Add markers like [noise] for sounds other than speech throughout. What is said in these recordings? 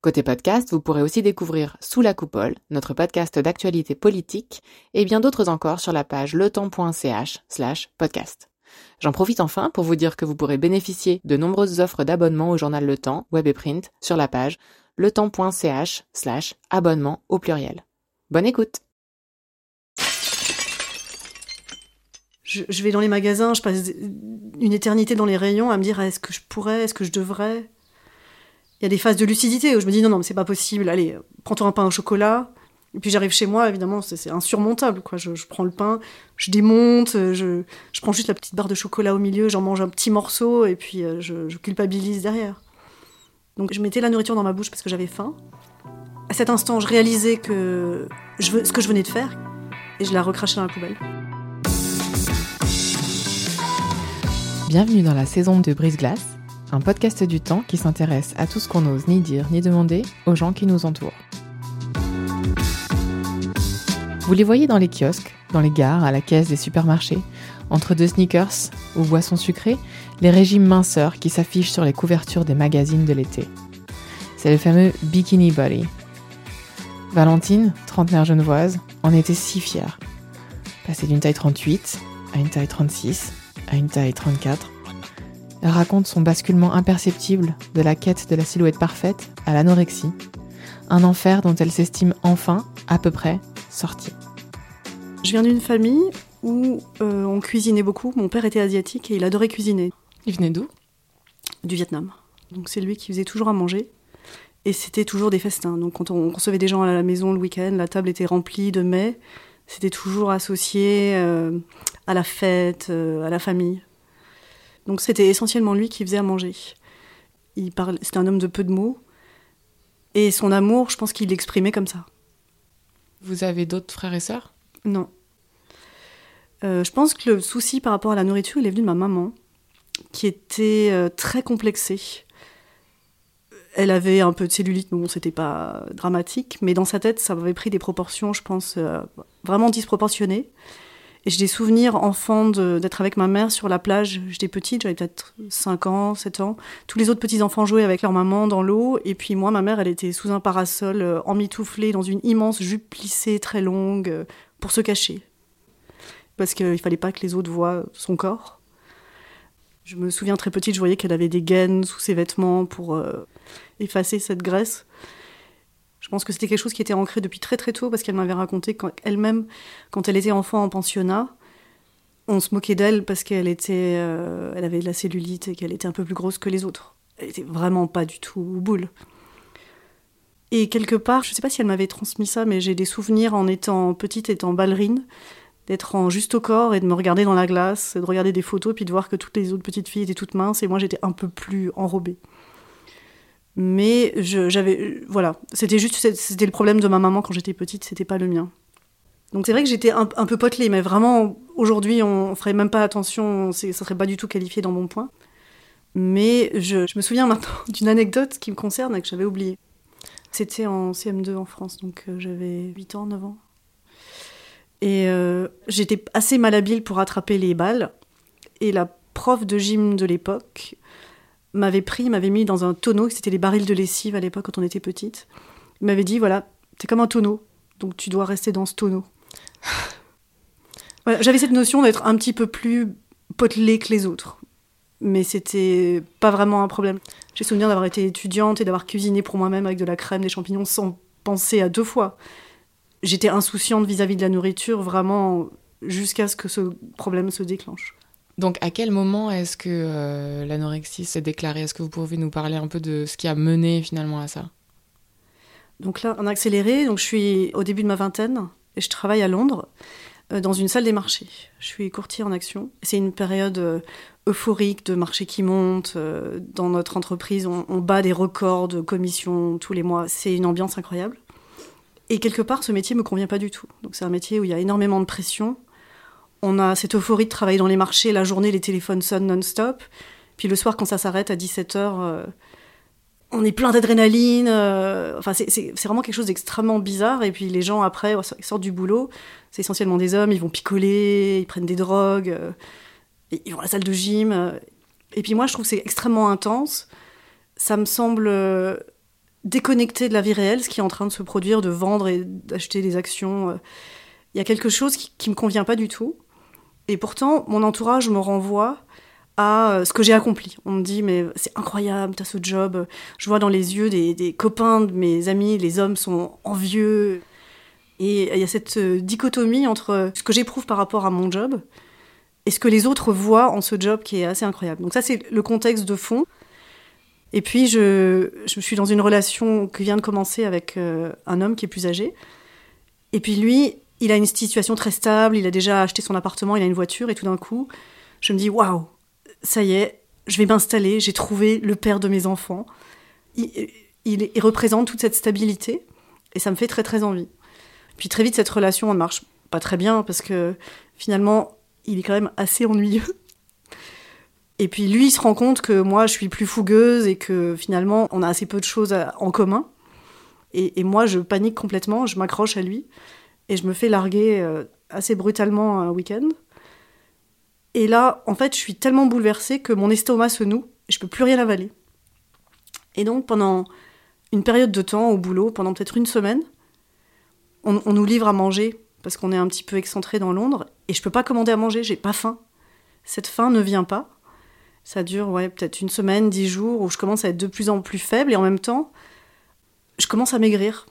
Côté podcast, vous pourrez aussi découvrir Sous la coupole, notre podcast d'actualité politique, et bien d'autres encore sur la page letemps.ch slash podcast. J'en profite enfin pour vous dire que vous pourrez bénéficier de nombreuses offres d'abonnement au journal Le Temps, web et print, sur la page letemps.ch slash abonnement au pluriel. Bonne écoute je, je, vais dans les magasins, je passe une éternité dans les rayons à me dire est-ce que je pourrais, est-ce que je devrais? Il y a des phases de lucidité où je me dis non, non, mais c'est pas possible, allez, prends-toi un pain au chocolat. Et puis j'arrive chez moi, évidemment, c'est insurmontable, quoi. Je, prends le pain, je démonte, je, je, prends juste la petite barre de chocolat au milieu, j'en mange un petit morceau, et puis euh, je, culpabilise derrière. Donc je mettais la nourriture dans ma bouche parce que j'avais faim. À cet instant, je réalisais que je ce que je venais de faire, et je la recrachais dans la poubelle. Bienvenue dans la saison de Brise Glace un podcast du temps qui s'intéresse à tout ce qu'on n'ose ni dire ni demander aux gens qui nous entourent. Vous les voyez dans les kiosques, dans les gares, à la caisse des supermarchés, entre deux sneakers ou boissons sucrées, les régimes minceurs qui s'affichent sur les couvertures des magazines de l'été. C'est le fameux Bikini Body. Valentine, trentenaire genevoise, en était si fière. Passer d'une taille 38 à une taille 36 à une taille 34, elle raconte son basculement imperceptible de la quête de la silhouette parfaite à l'anorexie, un enfer dont elle s'estime enfin, à peu près, sortie. Je viens d'une famille où euh, on cuisinait beaucoup. Mon père était asiatique et il adorait cuisiner. Il venait d'où? Du Vietnam. Donc c'est lui qui faisait toujours à manger. Et c'était toujours des festins. Donc quand on recevait des gens à la maison le week-end, la table était remplie de mets. C'était toujours associé euh, à la fête, euh, à la famille. Donc c'était essentiellement lui qui faisait à manger. Il parle, c'était un homme de peu de mots. Et son amour, je pense qu'il l'exprimait comme ça. Vous avez d'autres frères et sœurs? Non. Euh, je pense que le souci par rapport à la nourriture, il est venu de ma maman, qui était euh, très complexée. Elle avait un peu de cellulite, mais bon, c'était pas dramatique. Mais dans sa tête, ça avait pris des proportions, je pense, euh, vraiment disproportionnées. Et j'ai des souvenirs enfants d'être avec ma mère sur la plage. J'étais petite, j'avais peut-être 5 ans, 7 ans. Tous les autres petits-enfants jouaient avec leur maman dans l'eau. Et puis moi, ma mère, elle était sous un parasol, euh, emmitouflée dans une immense jupe plissée très longue euh, pour se cacher. Parce qu'il ne fallait pas que les autres voient son corps. Je me souviens très petite, je voyais qu'elle avait des gaines sous ses vêtements pour euh, effacer cette graisse. Je pense que c'était quelque chose qui était ancré depuis très très tôt parce qu'elle m'avait raconté qu'elle-même, quand elle était enfant en pensionnat, on se moquait d'elle parce qu'elle était, euh, elle avait de la cellulite et qu'elle était un peu plus grosse que les autres. Elle était vraiment pas du tout boule. Et quelque part, je sais pas si elle m'avait transmis ça, mais j'ai des souvenirs en étant petite, étant ballerine, d'être en juste au corps et de me regarder dans la glace, de regarder des photos, puis de voir que toutes les autres petites filles étaient toutes minces et moi j'étais un peu plus enrobée. Mais j'avais, voilà, c'était juste, c'était le problème de ma maman quand j'étais petite, c'était pas le mien. Donc c'est vrai que j'étais un, peu potelée, mais vraiment, aujourd'hui, on, ferait même pas attention, ça serait pas du tout qualifié dans mon point. Mais je, me souviens maintenant [laughs] d'une anecdote qui me concerne et que j'avais oubliée. C'était en CM2 en France, donc euh, j'avais 8 ans, 9 ans. Et euh, j'étais assez malhabile pour attraper les balles. Et la prof de gym de l'époque m'avait pris, m'avait mis dans un tonneau, c'était les barils de lessive à l'époque quand on était petite. Il m'avait dit voilà, c'est comme un tonneau, donc tu dois rester dans ce tonneau. J'avais cette notion d'être un petit peu plus potelée que les autres, mais c'était pas vraiment un problème. J'ai souvenir d'avoir été étudiante et d'avoir cuisiné pour moi-même avec de la crème, des champignons sans penser à deux fois. J'étais insouciante vis-à-vis -vis de la nourriture vraiment jusqu'à ce que ce problème se déclenche. Donc, à quel moment est-ce que euh, l'anorexie s'est déclarée? Est-ce que vous pouvez nous parler un peu de ce qui a mené finalement à ça? Donc là, en accéléré, donc je suis au début de ma vingtaine et je travaille à Londres euh, dans une salle des marchés. Je suis courtier en action. C'est une période euh, euphorique de marché qui monte. dans notre entreprise, on, on bat des records de commissions tous les mois. C'est une ambiance incroyable. Et quelque part, ce métier me convient pas du tout. Donc c'est un métier où il y a énormément de pression On a cette euphorie de travailler dans les marchés, la journée, les téléphones sonnent non-stop. Puis le soir, quand ça s'arrête à 17h, on est plein d'adrénaline. euh, enfin, c'est- vraiment quelque chose d'extrêmement bizarre. Et puis les gens, après, ils sortent du boulot. C'est essentiellement des hommes. Ils vont picoler, ils prennent des drogues, euh, ils vont à la salle de gym. euh. Et puis moi, je trouve que c'est extrêmement intense. Ça me semble euh, déconnecté de la vie réelle, ce qui est en train de se produire, de vendre et d'acheter des actions. euh. Il y a quelque chose qui, qui me convient pas du tout. Et pourtant, mon entourage me renvoie à euh, ce que j'ai accompli. On me dit, mais c'est incroyable, t'as ce job. Je vois dans les yeux des, copains de mes amis, les hommes sont envieux. Et il y a cette euh, dichotomie entre ce que j'éprouve par rapport à mon job et ce que les autres voient en ce job qui est assez incroyable. Donc ça, c'est le contexte de fond. Et puis, je, je suis dans une relation qui vient de commencer avec euh, un homme qui est plus âgé. Et puis lui, il a une situation très stable, il a déjà acheté son appartement, il a une voiture, et tout d'un coup, je me dis, waouh, ça y est, je vais m'installer, j'ai trouvé le père de mes enfants. Il, représente toute cette stabilité, et ça me fait très très envie. Puis très vite, cette relation, elle marche pas très bien, parce que finalement, il est quand même assez ennuyeux. Et puis lui, il se rend compte que moi, je suis plus fougueuse et que finalement, on a assez peu de choses en commun. Et moi, je panique complètement, je m'accroche à lui et je me fais larguer euh, assez brutalement un week-end. Et là, en fait, je suis tellement bouleversée que mon estomac se noue et je peux plus rien avaler. Et donc, pendant une période de temps au boulot, pendant peut-être une semaine, on, on nous livre à manger parce qu'on est un petit peu excentré dans Londres et je peux pas commander à manger, j'ai pas faim. Cette faim ne vient pas. Ça dure ouais, peut-être une semaine, dix jours, où je commence à être de plus en plus faible et en même temps, je commence à maigrir.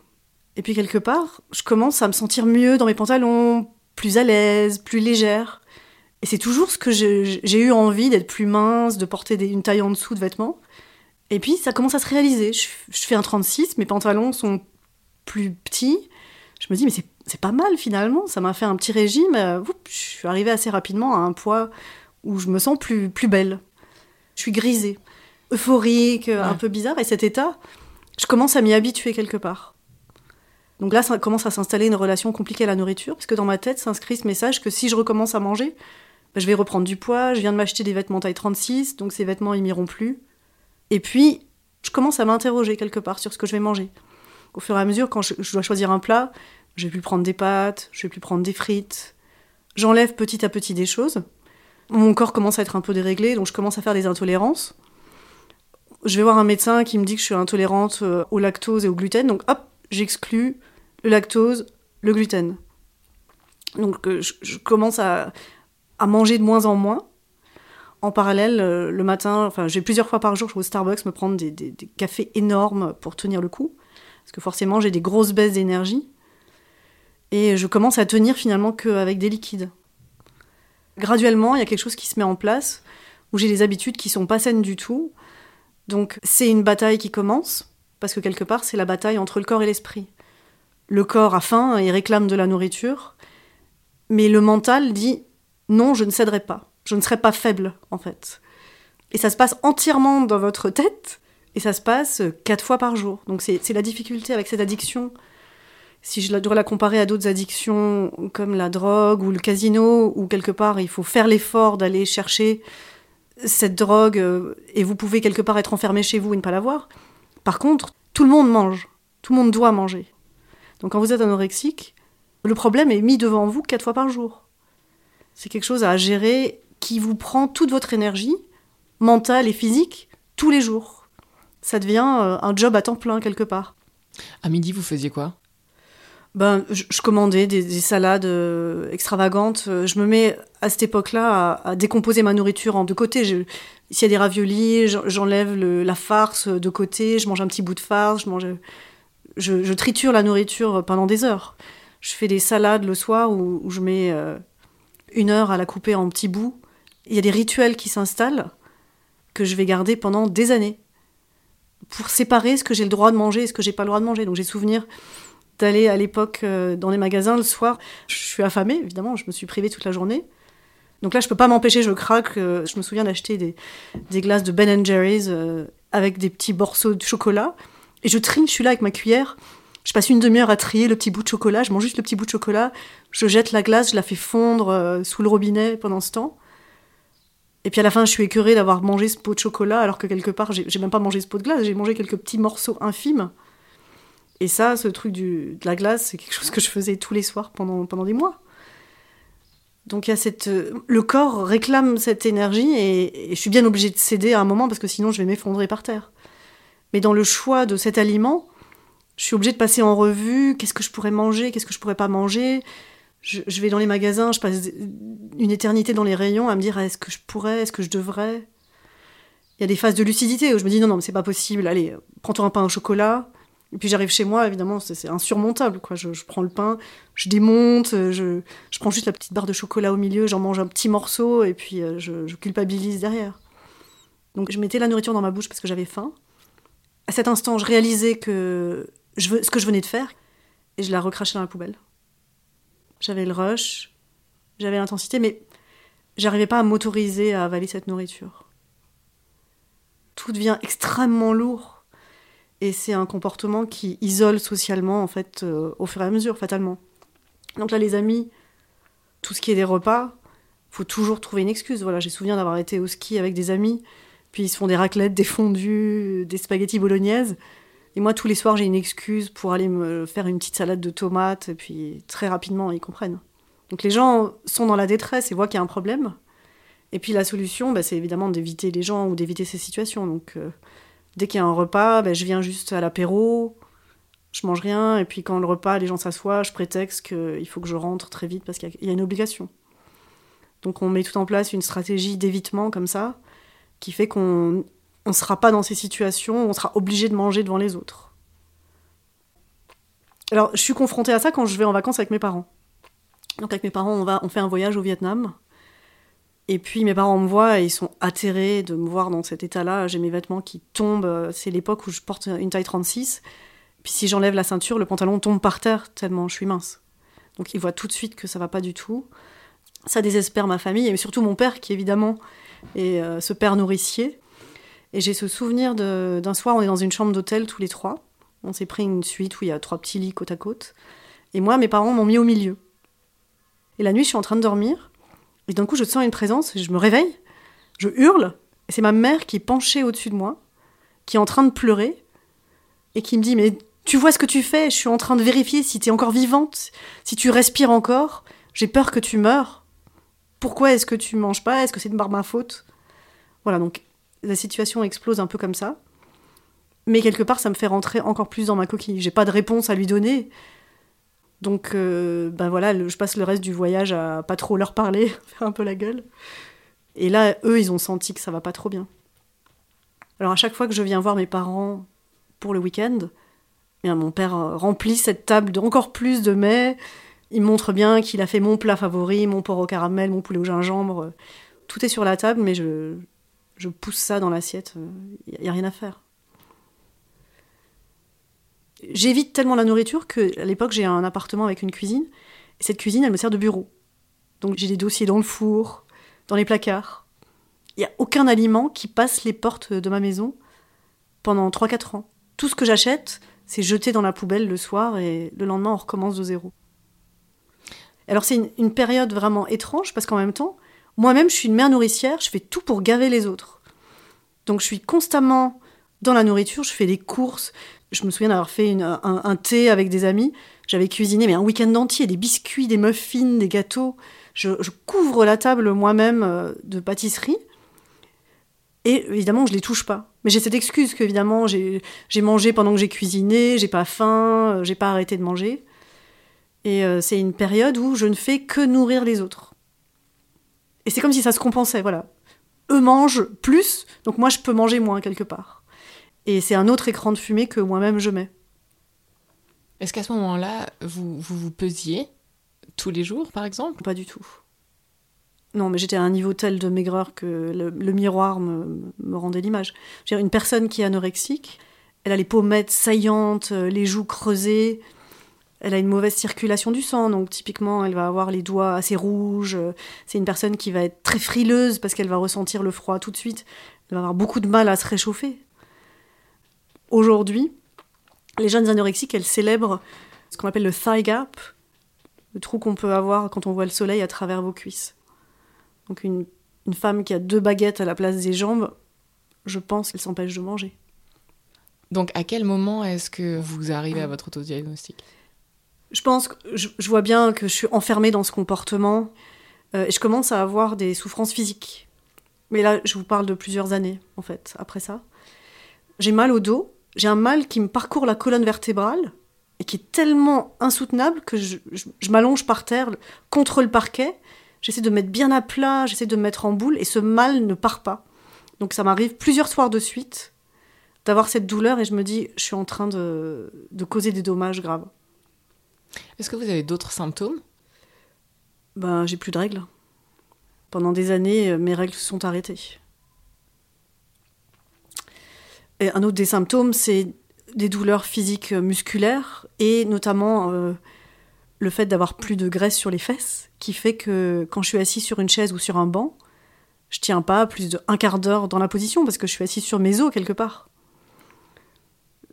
Et puis quelque part, je commence à me sentir mieux dans mes pantalons, plus à l'aise, plus légère. Et c'est toujours ce que j'ai eu envie d'être plus mince, de porter des- une taille en dessous de vêtements. Et puis ça commence à se réaliser. Je, je fais un 36, mes pantalons sont plus petits. Je me dis, mais c'est pas mal finalement. Ça m'a fait un petit régime. euh, oups, je suis arrivée assez rapidement à un poids où je me sens plus, plus belle. Je suis grisée, euphorique, un peu bizarre. Et cet état, je commence à m'y habituer quelque part. Donc là, ça commence à s'installer une relation compliquée à la nourriture, parce que dans ma tête s'inscrit ce message que si je recommence à manger, bah, je vais reprendre du poids, je viens de m'acheter des vêtements taille 36, donc ces vêtements, ils m'iront plus. Et puis, je commence à m'interroger quelque part sur ce que je vais manger. Au fur et à mesure, quand je, dois choisir un plat, je vais plus prendre des pâtes, je vais plus prendre des frites. J'enlève petit à petit des choses. Mon corps commence à être un peu déréglé, donc je commence à faire des intolérances. Je vais voir un médecin qui me dit que je suis intolérante euh, au lactose et au gluten, donc hop, j'exclus le lactose, le gluten. Donc euh, je, commence à, à manger de moins en moins. En parallèle, euh, le matin, enfin, j'ai plusieurs fois par jour, je vais au Starbucks me prendre des, des- des cafés énormes pour tenir le coup. Parce que forcément, j'ai des grosses baisses d'énergie. Et je commence à tenir finalement qu'avec des liquides. Graduellement, il y a quelque chose qui se met en place où j'ai des habitudes qui sont pas saines du tout. Donc, c'est une bataille qui commence, parce que quelque part, c'est la bataille entre le corps et l'esprit. Le corps a faim et réclame de la nourriture, mais le mental dit non, je ne céderai pas. Je ne serai pas faible, en fait. Et ça se passe entièrement dans votre tête, et ça se passe quatre fois par jour. Donc c'est la difficulté avec cette addiction. Si je dois la comparer à d'autres addictions comme la drogue ou le casino, où quelque part il faut faire l'effort d'aller chercher cette drogue euh, et vous pouvez quelque part être enfermé chez vous et ne pas l'avoir. Par contre, tout le monde mange. Tout le monde doit manger. Donc quand vous êtes anorexique, le problème est mis devant vous quatre fois par jour. C'est quelque chose à gérer qui vous prend toute votre énergie, mentale et physique, tous les jours. Ça devient euh, un job à temps plein quelque part. À midi, vous faisiez quoi? Ben, je, je commandais des, des salades euh, extravagantes. Euh, Je me mets à cette époque-là à, à décomposer ma nourriture en deux côtés. Je- S'il y a des raviolis, j'en- j'enlève la farce de côté, je mange un petit bout de farce, je, mange, je, triture la nourriture pendant des heures. Je fais des salades le soir où, où je mets euh, une heure à la couper en petits bouts. Il y a des rituels qui s'installent que je vais garder pendant des années pour séparer ce que j'ai le droit de manger et ce que j'ai pas le droit de manger. Donc j'ai souvenir d'aller à l'époque euh, dans les magasins le soir. Je suis affamée, évidemment, je me suis privée toute la journée. Donc là, je peux pas m'empêcher, je craque. euh, je me souviens d'acheter des, glaces de Ben Jerry's euh, avec des petits morceaux de chocolat. Et je trime, je suis là avec ma cuillère. Je passe une demi-heure à trier le petit bout de chocolat, je mange juste le petit bout de chocolat, je jette la glace, je la fais fondre euh, sous le robinet pendant ce temps. Et puis à la fin, je suis écœurée d'avoir mangé ce pot de chocolat, alors que quelque part, j'ai même pas mangé ce pot de glace, j'ai mangé quelques petits morceaux infimes. Et ça, ce truc de la glace, c'est quelque chose que je faisais tous les soirs pendant, pendant des mois. Donc il cette, euh, le corps réclame cette énergie et, je suis bien obligée de céder à un moment parce que sinon je vais m'effondrer par terre. Mais dans le choix de cet aliment, je suis obligée de passer en revue qu'est-ce que je pourrais manger, qu'est-ce que je pourrais pas manger. Je, vais dans les magasins, je passe une éternité dans les rayons à me dire est-ce que je pourrais, est-ce que je devrais? Il y a des phases de lucidité où je me dis non non mais c'est pas possible. Allez, prends-toi un pain au chocolat, et puis j'arrive chez moi, évidemment, c'est insurmontable. Quoi. Je, prends le pain, je démonte, je, je, prends juste la petite barre de chocolat au milieu, j'en mange un petit morceau, et puis euh, je, culpabilise derrière. Donc je mettais la nourriture dans ma bouche parce que j'avais faim. À cet instant, je réalisais que ce que je venais de faire, et je la recrachais dans la poubelle. J'avais le rush, j'avais l'intensité, mais j'arrivais pas à m'autoriser à avaler cette nourriture. Tout devient extrêmement lourd et c'est un comportement qui isole socialement, en fait, euh, au fur et à mesure, fatalement. Donc là, les amis, tout ce qui est des repas, faut toujours trouver une excuse. Voilà, j'ai souvenir d'avoir été au ski avec des amis, puis ils se font des raclettes, des fondus, des spaghettis bolognaises. Et moi, tous les soirs, j'ai une excuse pour aller me faire une petite salade de tomates, et puis très rapidement, ils comprennent. Donc les gens sont dans la détresse et voient qu'il y a un problème. Et puis la solution, bah, c'est évidemment d'éviter les gens ou d'éviter ces situations. Donc euh, dès qu'il y a un repas, ben, je viens juste à l'apéro, je mange rien, et puis quand le repas, les gens s'assoient, je prétexte qu'il faut que je rentre très vite parce qu'il y a une obligation. Donc on met tout en place une stratégie d'évitement comme ça, qui fait qu'on ne sera pas dans ces situations on sera obligé de manger devant les autres. Alors je suis confrontée à ça quand je vais en vacances avec mes parents. Donc avec mes parents, on, va, on fait un voyage au Vietnam. Et puis mes parents me voient et ils sont atterrés de me voir dans cet état-là. J'ai mes vêtements qui tombent. C'est l'époque où je porte une taille 36. Puis si j'enlève la ceinture, le pantalon tombe par terre tellement je suis mince. Donc ils voient tout de suite que ça va pas du tout. Ça désespère ma famille et surtout mon père qui évidemment est euh, ce père nourricier. Et j'ai ce souvenir d'un soir, on est dans une chambre d'hôtel tous les trois. On s'est pris une suite où il y a trois petits lits côte à côte. Et moi, mes parents m'ont mis au milieu. Et la nuit, je suis en train de dormir. Et d'un coup, je sens une présence, je me réveille, je hurle, et c'est ma mère qui est penchée au-dessus de moi, qui est en train de pleurer, et qui me dit Mais tu vois ce que tu fais Je suis en train de vérifier si tu es encore vivante, si tu respires encore. J'ai peur que tu meurs. Pourquoi est-ce que tu manges pas Est-ce que c'est de ma faute? Voilà, donc la situation explose un peu comme ça. Mais quelque part, ça me fait rentrer encore plus dans ma coquille. J'ai pas de réponse à lui donner. Donc, euh, ben voilà, je passe le reste du voyage à pas trop leur parler, [laughs] faire un peu la gueule. Et là, eux, ils ont senti que ça va pas trop bien. Alors, à chaque fois que je viens voir mes parents pour le week-end, bien, mon père remplit cette table d'encore plus de mets. Il montre bien qu'il a fait mon plat favori, mon porc au caramel, mon poulet au gingembre. Tout est sur la table, mais je, je pousse ça dans l'assiette. Il n'y a rien à faire j'évite tellement la nourriture que à l'époque j'ai un appartement avec une cuisine et cette cuisine elle me sert de bureau. Donc j'ai des dossiers dans le four, dans les placards. Il n'y a aucun aliment qui passe les portes de ma maison pendant 3-4 ans. Tout ce que j'achète, c'est jeté dans la poubelle le soir et le lendemain on recommence de zéro. Alors c'est une, une, période vraiment étrange parce qu'en même temps, moi-même je suis une mère nourricière, je fais tout pour gaver les autres. Donc je suis constamment dans la nourriture, je fais des courses, je me souviens d'avoir fait un, thé avec des amis. J'avais cuisiné mais un week-end entier, des biscuits, des muffins, des gâteaux. Je, couvre la table moi-même euh, de pâtisserie. Et évidemment, je les touche pas. Mais j'ai cette excuse que évidemment j'ai mangé pendant que j'ai cuisiné, j'ai pas faim, euh, j'ai pas arrêté de manger. Et euh, c'est une période où je ne fais que nourrir les autres. Et c'est comme si ça se compensait, voilà. Eux mangent plus, donc moi je peux manger moins quelque part. Et c'est un autre écran de fumée que moi-même je mets. Est-ce qu'à ce, moment-là, vous, vous, pesiez tous les jours, par exemple? Pas du tout. Non, mais j'étais à un niveau tel de maigreur que le, miroir me, rendait l'image. Une personne qui est anorexique, elle a les pommettes saillantes, euh, les joues creusées, elle a une mauvaise circulation du sang, donc typiquement elle va avoir les doigts assez rouges. C'est une personne qui va être très frileuse parce qu'elle va ressentir le froid tout de suite. Elle va avoir beaucoup de mal à se réchauffer. Aujourd'hui, Les jeunes anorexiques, elles célèbrent ce qu'on appelle le thigh gap, le trou qu'on peut avoir quand on voit le soleil à travers vos cuisses. Donc une, une femme qui a deux baguettes à la place des jambes, je pense qu'elle s'empêche de manger. Donc à quel moment est-ce que vous arrivez à votre autodiagnostic? Je pense que je, je vois bien que je suis enfermée dans ce comportement euh, et je commence à avoir des souffrances physiques. Mais là, je vous parle de plusieurs années, en fait, après ça. J'ai mal au dos, j'ai un mal qui me parcourt la colonne vertébrale et qui est tellement insoutenable que je, je- je m'allonge par terre contre le parquet. J'essaie de me mettre bien à plat, j'essaie de me mettre en boule et ce mal ne part pas. Donc ça m'arrive plusieurs soirs de suite d'avoir cette douleur et je me dis, je suis en train de, de causer des dommages graves. Est-ce que vous avez d'autres symptômes? Ben, j'ai plus de règles. Pendant des années, euh, mes règles se sont arrêtées. Et un autre des symptômes, c'est des douleurs physiques euh, musculaires et notamment euh, le fait d'avoir plus de graisse sur les fesses, qui fait que quand je suis assis sur une chaise ou sur un banc, je tiens pas plus de un quart d'heure dans la position parce que je suis assis sur mes os quelque part.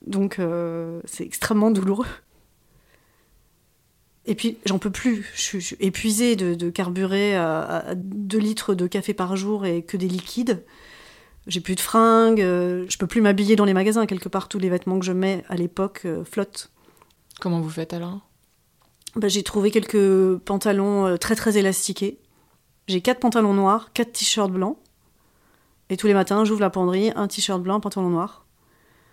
Donc euh, c'est extrêmement douloureux. Et puis, j'en peux plus. Je suis, épuisée de, carburer à, 2 litres de café par jour et que des liquides. J'ai plus de fringues, euh, je peux plus m'habiller dans les magasins. Quelque part, tous les vêtements que je mets à l'époque euh, flottent. Comment vous faites alors? Bah, j'ai trouvé quelques pantalons euh, très très élastiqués. J'ai quatre pantalons noirs, quatre t-shirts blancs. Et tous les matins, j'ouvre la penderie, un t-shirt blanc, un pantalon noir.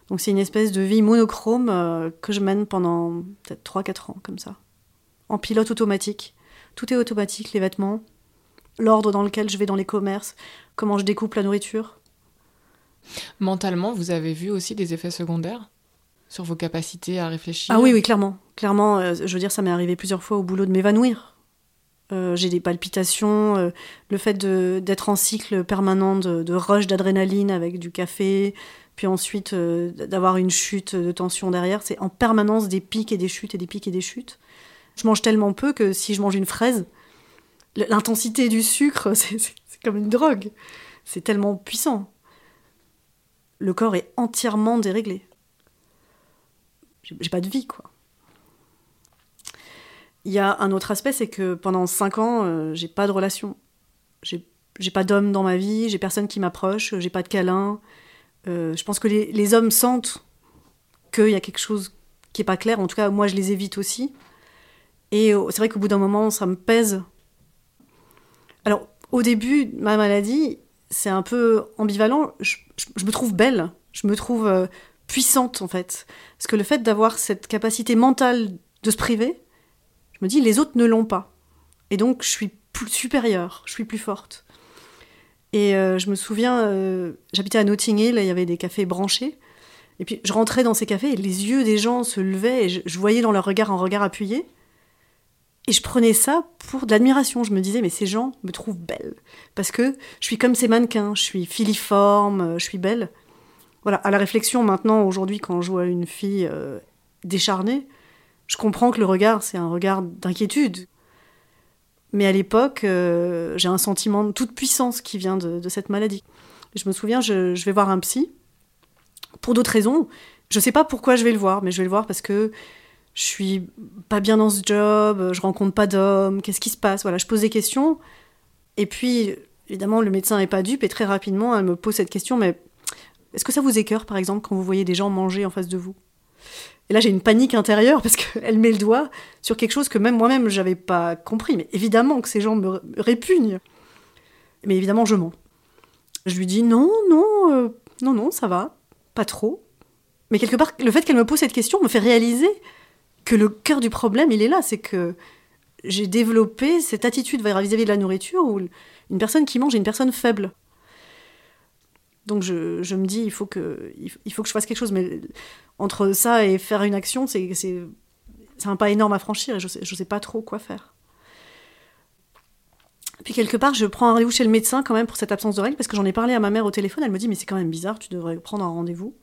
Donc c'est une espèce de vie monochrome euh, que je mène pendant peut-être 3-4 ans, comme ça. En pilote automatique. Tout est automatique, les vêtements, l'ordre dans lequel je vais dans les commerces, comment je découpe la nourriture. Mentalement, vous avez vu aussi des effets secondaires sur vos capacités à réfléchir? Ah oui, oui, clairement. Clairement, euh, je veux dire, ça m'est arrivé plusieurs fois au boulot de m'évanouir. Euh, j'ai des palpitations, euh, le fait d'être en cycle permanent de, de rush d'adrénaline avec du café, puis ensuite d'avoir une chute de tension derrière, c'est en permanence des pics et des chutes et des pics et des chutes. Je mange tellement peu que si je mange une fraise, l'intensité du sucre, [laughs] c'est comme une drogue. C'est tellement puissant. Le corps est entièrement déréglé. J'ai pas de vie, quoi. Il y a un autre aspect, c'est que pendant 5 ans, euh, j'ai pas de relation. J'ai pas d'homme dans ma vie, j'ai personne qui m'approche, j'ai pas de câlin. Euh, je pense que les, les hommes sentent qu'il y a quelque chose qui est pas clair. En tout cas, moi, je les évite aussi. Et euh, c'est vrai qu'au bout d'un moment, ça me pèse. Alors, au début, ma maladie, c'est un peu ambivalent. Je, me trouve belle, je me trouve euh, puissante, en fait. Parce que le fait d'avoir cette capacité mentale de se priver, je me dis, les autres ne l'ont pas. Et donc, je suis plus supérieure, je suis plus forte. Et euh, je me souviens, euh, j'habitais à Notting Hill, il y avait des cafés branchés. Et puis, je rentrais dans ces cafés, et les yeux des gens se levaient, et je voyais dans leur regard un regard appuyé. Et je prenais ça pour de l'admiration. Je me disais, mais ces gens me trouvent belle. Parce que je suis comme ces mannequins, je suis filiforme, je suis belle. Voilà, à la réflexion maintenant, aujourd'hui, quand je vois une fille euh, décharnée, je comprends que le regard, c'est un regard d'inquiétude. Mais à l'époque, euh, j'ai un sentiment de toute puissance qui vient de, cette maladie. Je me souviens, je, je vais voir un psy, pour d'autres raisons. Je sais pas pourquoi je vais le voir, mais je vais le voir parce que je suis pas bien dans ce job, je rencontre pas d'hommes, qu'est-ce qui se passe? Voilà, je pose des questions. Et puis, évidemment, le médecin est pas dupe et très rapidement, elle me pose cette question, mais est-ce que ça vous écœure, par exemple, quand vous voyez des gens manger en face de vous? Et là, j'ai une panique intérieure parce qu'elle met le doigt sur quelque chose que même moi-même, j'avais pas compris. Mais évidemment que ces gens me répugnent. Mais évidemment, je mens. Je lui dis non, non, euh, non, non, ça va, pas trop. Mais quelque part, le fait qu'elle me pose cette question me fait réaliser que le cœur du problème, il est là. C'est que j'ai développé cette attitude vis-à-vis de la nourriture où une personne qui mange est une personne faible. Donc je, me dis, il faut, que, je fasse quelque chose. Mais entre ça et faire une action, c'est un pas énorme à franchir et je je sais pas trop quoi faire. Puis quelque part, je prends un rendez-vous chez le médecin quand même pour cette absence de règles parce que j'en ai parlé à ma mère au téléphone. Elle me dit, mais c'est quand même bizarre, tu devrais prendre un rendez-vous.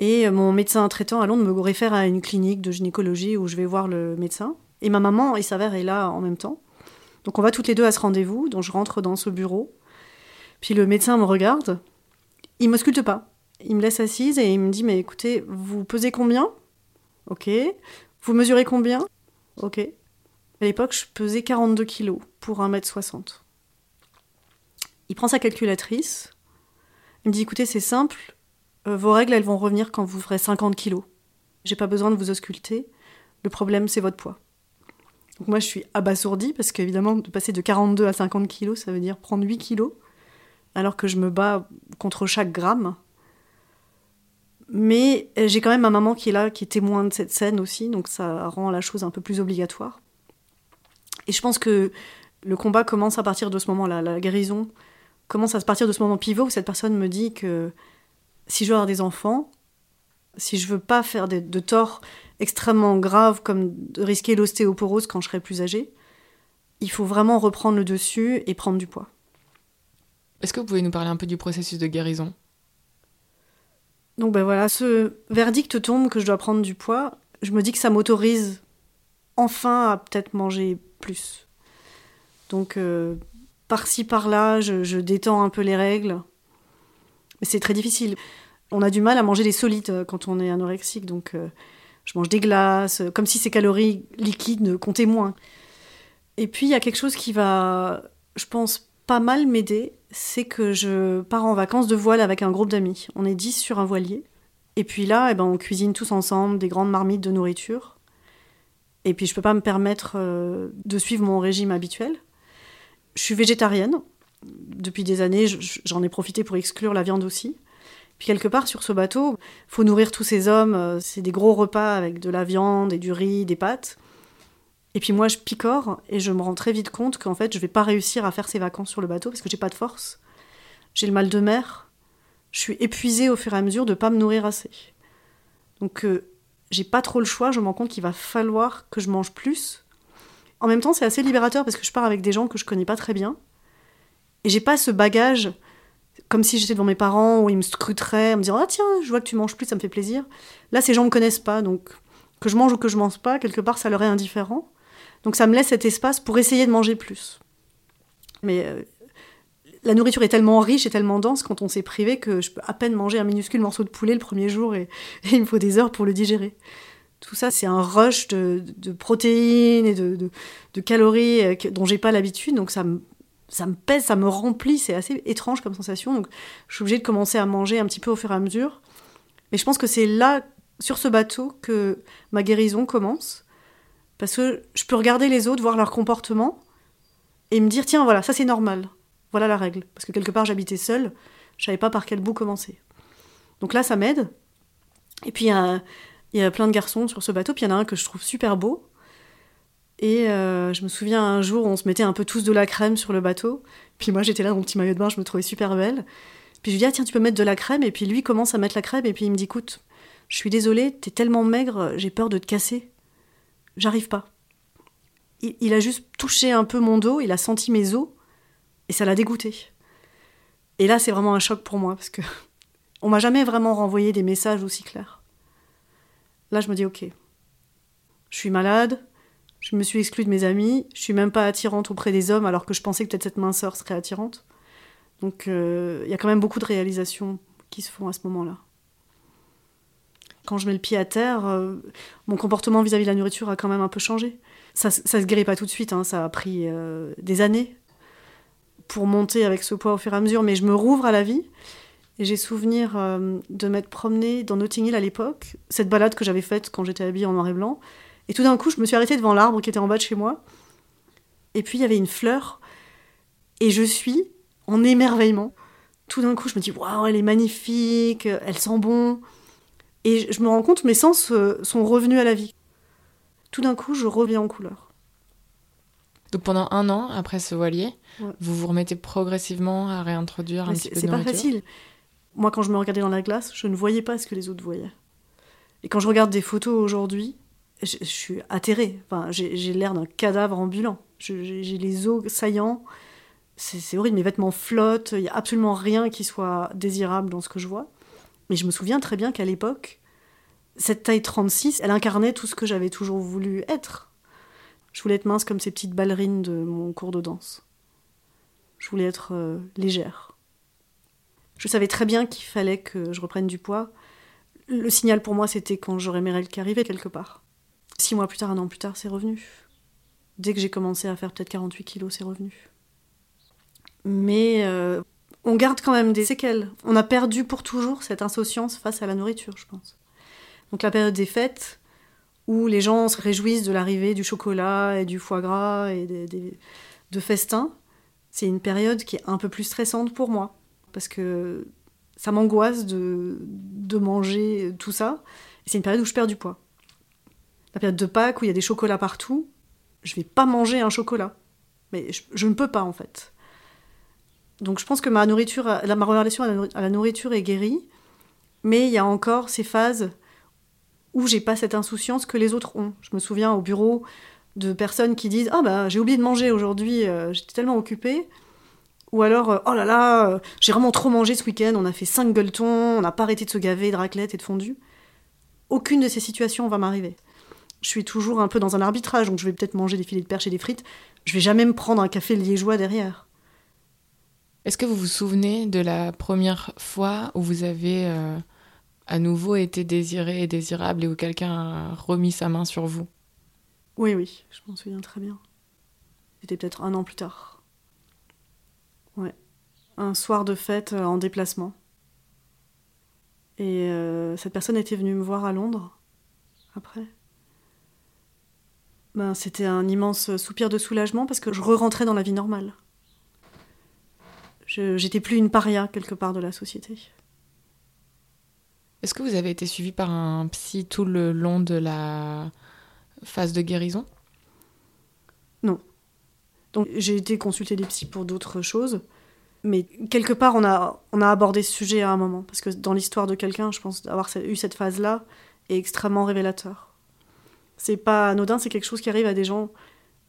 Et euh, mon médecin traitant à Londres me réfère à une clinique de gynécologie où je vais voir le médecin. Et ma maman, il s'avère, est là en même temps. Donc on va toutes les deux à ce rendez-vous. Donc je rentre dans ce bureau. Puis le médecin me regarde. Il me sculpte pas. Il me laisse assise et il me dit, mais écoutez, vous pesez combien? Ok. Vous mesurez combien? Ok. À l'époque, je pesais 42 kilos pour 1m60. Il prend sa calculatrice. Il me dit, écoutez, c'est simple. Euh, vos règles, elles vont revenir quand vous ferez 50 kilos. J'ai pas besoin de vous ausculter. Le problème, c'est votre poids. Donc moi, je suis abasourdie parce qu'évidemment, de passer de 42 à 50 kilos, ça veut dire prendre 8 kilos, alors que je me bats contre chaque gramme. Mais euh, j'ai quand même ma maman qui est là, qui est témoin de cette scène aussi, donc ça rend la chose un peu plus obligatoire. Et je pense que le combat commence à partir de ce moment-là, la guérison commence à partir de ce moment pivot où cette personne me dit que si je veux avoir des enfants, si je veux pas faire de, de tort extrêmement grave comme de risquer l'ostéoporose quand je serai plus âgée, il faut vraiment reprendre le dessus et prendre du poids. Est-ce que vous pouvez nous parler un peu du processus de guérison? Donc ben voilà, ce verdict tombe que je dois prendre du poids. Je me dis que ça m'autorise enfin à peut-être manger plus. Donc euh, par-ci par-là, je, je détends un peu les règles. Mais c'est très difficile. On a du mal à manger des solides euh, quand on est anorexique, donc euh, je mange des glaces, euh, comme si ces calories liquides comptaient moins. Et puis il y a quelque chose qui va, je pense, pas mal m'aider, c'est que je pars en vacances de voile avec un groupe d'amis. On est 10 sur un voilier. Et puis là, eh ben, on cuisine tous ensemble des grandes marmites de nourriture. Et puis je peux pas me permettre de suivre mon régime habituel. Je suis végétarienne. Depuis des années, je- j'en ai profité pour exclure la viande aussi. Puis quelque part sur ce bateau, faut nourrir tous ces hommes. euh, C'est des gros repas avec de la viande et du riz, des pâtes. Et puis moi, je picore et je me rends très vite compte qu'en fait, je vais pas réussir à faire ces vacances sur le bateau parce que j'ai pas de force. J'ai le mal de mer. Je suis épuisée au fur et à mesure de pas me nourrir assez. Donc euh, j'ai pas trop le choix. Je me rends compte qu'il va falloir que je mange plus. En même temps, c'est assez libérateur parce que je pars avec des gens que je connais pas très bien. Et j'ai pas ce bagage comme si j'étais devant mes parents où ils me scruteraient en me disant Ah tiens, je vois que tu manges plus, ça me fait plaisir. Là, ces gens me connaissent pas, donc que je mange ou que je mange pas, quelque part, ça leur est indifférent. Donc ça me laisse cet espace pour essayer de manger plus. Mais euh, la nourriture est tellement riche et tellement dense quand on s'est privé que je peux à peine manger un minuscule morceau de poulet le premier jour et, [laughs] il me faut des heures pour le digérer. Tout ça, c'est un rush de, protéines et de, de- calories euh, dont j'ai pas l'habitude, donc ça me, ça me pèse, ça me remplit, c'est assez étrange comme sensation. Donc je suis obligée de commencer à manger un petit peu au fur et à mesure. Mais je pense que c'est là, sur ce bateau, que ma guérison commence. Parce que je peux regarder les autres, voir leur comportement, et me dire, tiens, voilà, ça c'est normal. Voilà la règle. Parce que quelque part, j'habitais seule, je savais pas par quel bout commencer. Donc là, ça m'aide. Et puis, il y il y a plein de garçons sur ce bateau, puis il y en a un que je trouve super beau. Et euh, je me souviens un jour, on se mettait un peu tous de la crème sur le bateau. Puis moi, j'étais là dans mon petit maillot de bain, je me trouvais super belle. Puis je lui dis, ah tiens, tu peux mettre de la crème? Et puis lui commence à mettre la crème, et puis il me dit, écoute, je suis désolée, t'es tellement maigre, j'ai peur de te casser. J'arrive pas. Il, il a juste touché un peu mon dos, il a senti mes os, et ça l'a dégoûté. Et là, c'est vraiment un choc pour moi, parce que [laughs] on m'a jamais vraiment renvoyé des messages aussi clairs. Là, je me dis, ok, je suis malade, je me suis exclue de mes amis, je suis même pas attirante auprès des hommes, alors que je pensais que peut-être cette minceur serait attirante. Donc, euh, il y a quand même beaucoup de réalisations qui se font à ce moment-là. Quand je mets le pied à terre, euh, mon comportement vis-à-vis de la nourriture a quand même un peu changé. Ça, ça se guérit pas tout de suite, hein, ça a pris euh, des années pour monter avec ce poids au fur et à mesure, mais je me rouvre à la vie. Et j'ai souvenir de m'être promenée dans Notting Hill à l'époque, cette balade que j'avais faite quand j'étais habillée en noir et blanc. Et tout d'un coup, je me suis arrêtée devant l'arbre qui était en bas de chez moi. Et puis, il y avait une fleur. Et je suis en émerveillement. Tout d'un coup, je me dis, waouh, elle est magnifique, elle sent bon. Et je me rends compte, mes sens euh, sont revenus à la vie. Tout d'un coup, je reviens en couleur. Donc pendant un an, après ce voilier, Ouais. vous vous remettez progressivement à réintroduire un petit peu de c'est pas facile. Moi, quand je me regardais dans la glace, je ne voyais pas ce que les autres voyaient. Et quand je regarde des photos aujourd'hui, je, suis atterrée. Enfin, j'ai l'air d'un cadavre ambulant. J'ai les os saillants. C'est c'est horrible. Mes vêtements flottent. Il n'y a absolument rien qui soit désirable dans ce que je vois. Mais je me souviens très bien qu'à l'époque, cette taille 36, elle incarnait tout ce que j'avais toujours voulu être. Je voulais être mince comme ces petites ballerines de mon cours de danse. Je voulais être euh, légère. Je savais très bien qu'il fallait que je reprenne du poids. Le signal pour moi, c'était quand j'aurais mes règles qui arrivaient quelque part. Six mois plus tard, un an plus tard, c'est revenu. Dès que j'ai commencé à faire peut-être 48 kilos, c'est revenu. Mais euh, on garde quand même des séquelles. On a perdu pour toujours cette insouciance face à la nourriture, je pense. Donc la période des fêtes, où les gens se réjouissent de l'arrivée du chocolat et du foie gras et de festins, c'est une période qui est un peu plus stressante pour moi. Parce que ça m'angoisse de, manger tout ça. C'est une période où je perds du poids. La période de Pâques où il y a des chocolats partout, je vais pas manger un chocolat. Mais je, ne peux pas en fait. Donc je pense que ma nourriture, la, ma relation à la nourriture est guérie, mais il y a encore ces phases où j'ai pas cette insouciance que les autres ont. Je me souviens au bureau de personnes qui disent ah bah j'ai oublié de manger aujourd'hui, euh, j'étais tellement occupée. Ou alors, euh, oh là là, euh, j'ai vraiment trop mangé ce week-end, on a fait cinq gueuletons, on n'a pas arrêté de se gaver de raclette et de fondue. Aucune de ces situations va m'arriver. Je suis toujours un peu dans un arbitrage, donc je vais peut-être manger des filets de perche et des frites. Je vais jamais me prendre un café liégeois derrière. Est-ce que vous vous souvenez de la première fois où vous avez euh, à nouveau été désiré et désirable et où quelqu'un a remis sa main sur vous? Oui, oui, je m'en souviens très bien. C'était peut-être un an plus tard. Ouais. Un soir de fête euh, en déplacement. Et euh, cette personne était venue me voir à Londres après. Ben, c'était un immense soupir de soulagement parce que je re-rentrais dans la vie normale. j'étais plus une paria quelque part de la société. Est-ce que vous avez été suivi par un psy tout le long de la phase de guérison? Non. Donc j'ai été consulter des psys pour d'autres choses. Mais quelque part, on a, on a abordé ce sujet à un moment. Parce que dans l'histoire de quelqu'un, je pense d'avoir eu cette phase-là est extrêmement révélateur. C'est pas anodin, c'est quelque chose qui arrive à des gens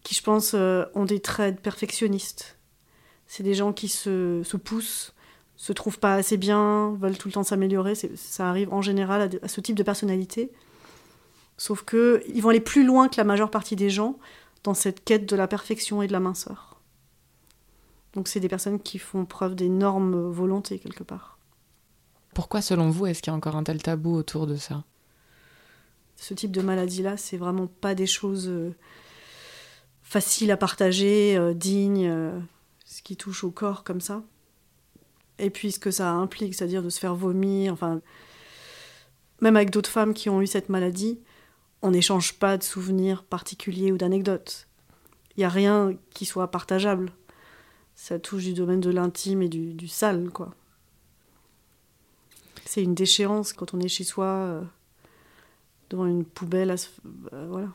qui, je pense, euh, ont des traits perfectionnistes. C'est des gens qui se, se, poussent, se trouvent pas assez bien, veulent tout le temps s'améliorer. Ça arrive en général à, à, ce type de personnalité. Sauf que ils vont aller plus loin que la majeure partie des gens dans cette quête de la perfection et de la minceur. Donc c'est des personnes qui font preuve d'énorme volonté quelque part. Pourquoi selon vous est-ce qu'il y a encore un tel tabou autour de ça? Ce type de maladie-là, c'est vraiment pas des choses euh, faciles à partager, euh, dignes, euh, ce qui touche au corps comme ça. Et puis ce que ça implique, c'est-à-dire de se faire vomir, enfin... Même avec d'autres femmes qui ont eu cette maladie, on n'échange pas de souvenirs particuliers ou d'anecdotes. Il n'y a rien qui soit partageable ça touche du domaine de l'intime et du, sale, quoi. C'est une déchéance quand on est chez soi, devant une poubelle, euh, voilà.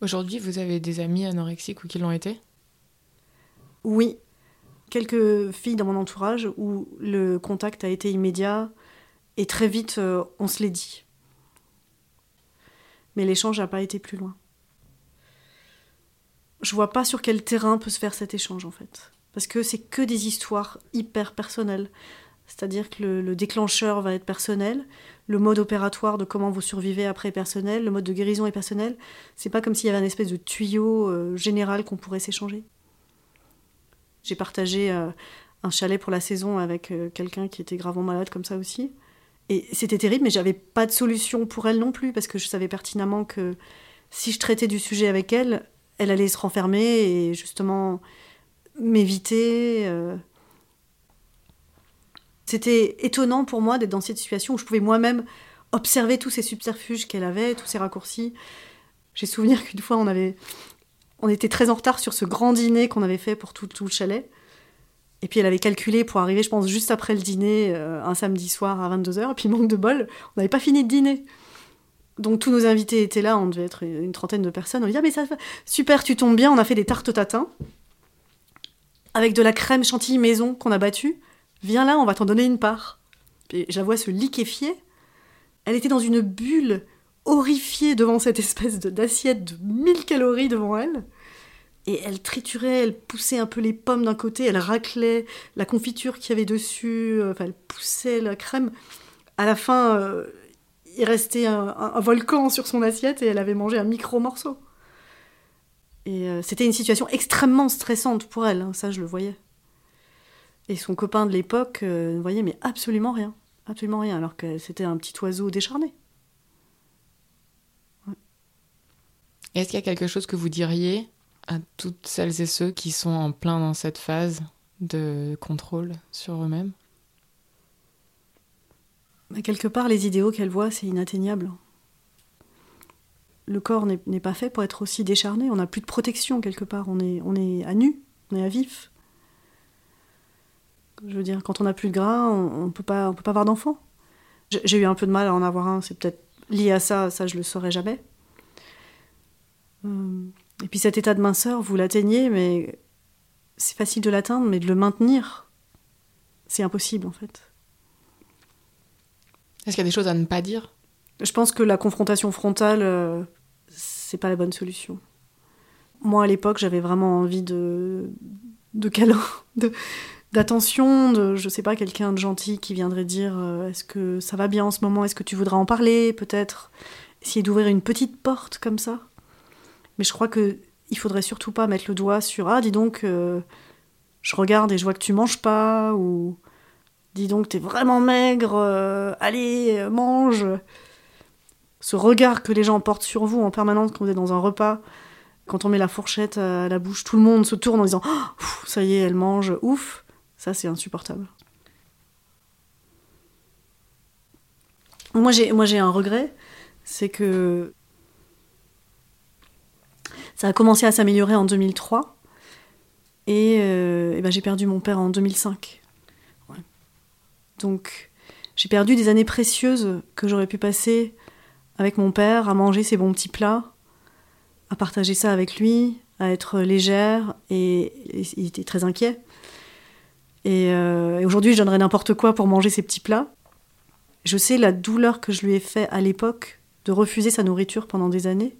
Aujourd'hui, vous avez des amis anorexiques ou qui l'ont été? Oui. Quelques filles dans mon entourage où le contact a été immédiat et très vite euh, on se l'est dit. Mais l'échange n'a pas été plus loin je vois pas sur quel terrain peut se faire cet échange en fait. Parce que c'est que des histoires hyper personnelles. C'est-à-dire que le, déclencheur va être personnel, le mode opératoire de comment vous survivez après est personnel, le mode de guérison est personnel. C'est pas comme s'il y avait un espèce de tuyau euh, général qu'on pourrait s'échanger. J'ai partagé euh, un chalet pour la saison avec euh, quelqu'un qui était gravement malade comme ça aussi. Et c'était terrible, mais j'avais pas de solution pour elle non plus, parce que je savais pertinemment que si je traitais du sujet avec elle, elle allait se renfermer et justement m'éviter. C'était étonnant pour moi d'être dans cette situation où je pouvais moi-même observer tous ces subterfuges qu'elle avait, tous ces raccourcis. J'ai souvenir [laughs] qu'une fois on avait, on était très en retard sur ce grand dîner qu'on avait fait pour tout, tout, le chalet. Et puis elle avait calculé pour arriver, je pense, juste après le dîner, euh, un samedi soir à 22h. Et puis manque de bol, on n'avait pas fini de dîner. Donc tous nos invités étaient là, on devait être une trentaine de personnes. On dit ah mais ça super, tu tombes bien. On a fait des tartes au tatin avec de la crème chantilly maison qu'on a battue. Viens là, on va t'en donner une part. Et j'avoue se liquéfier. Elle était dans une bulle horrifiée devant cette espèce d'assiette de 1000 calories devant elle. Et elle triturait, elle poussait un peu les pommes d'un côté, elle raclait la confiture qu'il y avait dessus, euh, elle poussait la crème. À la fin, euh, il restait un, volcan sur son assiette et elle avait mangé un micro morceau. Et euh, c'était une situation extrêmement stressante pour elle, hein, ça je le voyais. Et son copain de l'époque euh, ne voyait mais absolument rien. Absolument rien, alors que c'était un petit oiseau décharné. Est-ce qu'il y a quelque chose que vous diriez à toutes celles et ceux qui sont en plein dans cette phase de contrôle sur eux-mêmes? Mais Quelque part, les idéaux qu'elle voit, c'est inatteignable. Le corps n'est n'est pas fait pour être aussi décharné. On n'a plus de protection quelque part. On est, on est à nu, on est à vif. Je veux dire, quand on n'a plus de gras, on ne peut pas, on peut pas avoir d'enfant. J'ai eu un peu de mal à en avoir un. C'est peut-être lié à ça. Ça, je le saurais jamais. Euh, Et puis cet état de minceur, vous l'atteignez, mais c'est facile de l'atteindre, mais de le maintenir, c'est impossible en fait. Est-ce qu'il y a des choses à ne pas dire? Je pense que la confrontation frontale, euh, c'est pas la bonne solution. Moi, à l'époque, j'avais vraiment envie de, de câlin, [laughs] de- d'attention, de, je sais pas, quelqu'un de gentil qui viendrait dire euh, est-ce que ça va bien en ce moment, est-ce que tu voudrais en parler, peut-être Essayer d'ouvrir une petite porte comme ça. Mais je crois que il faudrait surtout pas mettre le doigt sur ah dis donc euh, je regarde et je vois que tu manges pas ou dis donc t'es vraiment maigre euh, allez mange ce regard que les gens portent sur vous en permanence quand vous êtes dans un repas quand on met la fourchette à la bouche tout le monde se tourne en disant ouf, ça y est elle mange ouf ça c'est insupportable moi j'ai moi j'ai un regret c'est que ça a commencé à s'améliorer en 2003 et, euh, eh ben, j'ai perdu mon père en 2005. Ouais. Donc j'ai perdu des années précieuses que j'aurais pu passer avec mon père à manger ses bons petits plats, à partager ça avec lui, à être légère et, et il était très inquiet. Et, euh, et aujourd'hui je donnerais n'importe quoi pour manger ces petits plats. Je sais la douleur que je lui ai fait à l'époque de refuser sa nourriture pendant des années.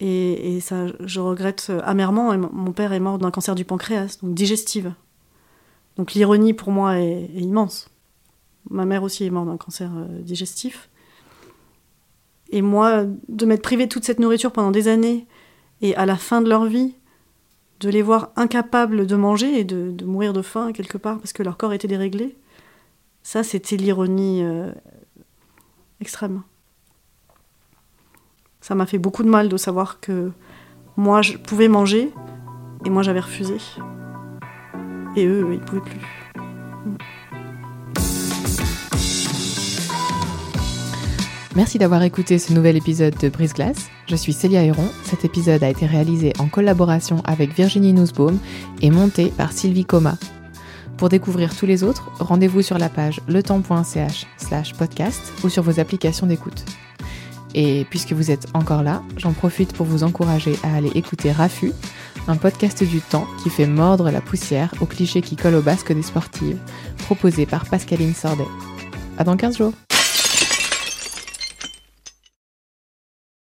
Et, et ça, je regrette amèrement. Et mon- père est mort d'un cancer du pancréas, donc digestive. Donc l'ironie pour moi est, est immense. Ma mère aussi est morte d'un cancer euh, digestif. Et moi, de m'être privée de toute cette nourriture pendant des années, et à la fin de leur vie, de les voir incapables de manger et de, mourir de faim quelque part parce que leur corps était déréglé, ça c'était l'ironie euh, extrême. Ça m'a fait beaucoup de mal de savoir que moi je pouvais manger et moi j'avais refusé. Et eux, ils pouvaient plus. Merci d'avoir écouté ce nouvel épisode de Brise Glace. Je suis Célia Héron. Cet épisode a été réalisé en collaboration avec Virginie Nussbaum et monté par Sylvie Coma. Pour découvrir tous les autres, rendez-vous sur la page letemps.ch slash podcast ou sur vos applications d'écoute. Et puisque vous êtes encore là, j'en profite pour vous encourager à aller écouter Rafu, un podcast du temps qui fait mordre la poussière aux clichés qui collent au basque des sportives, proposé par Pascaline Sordet. À dans 15 jours!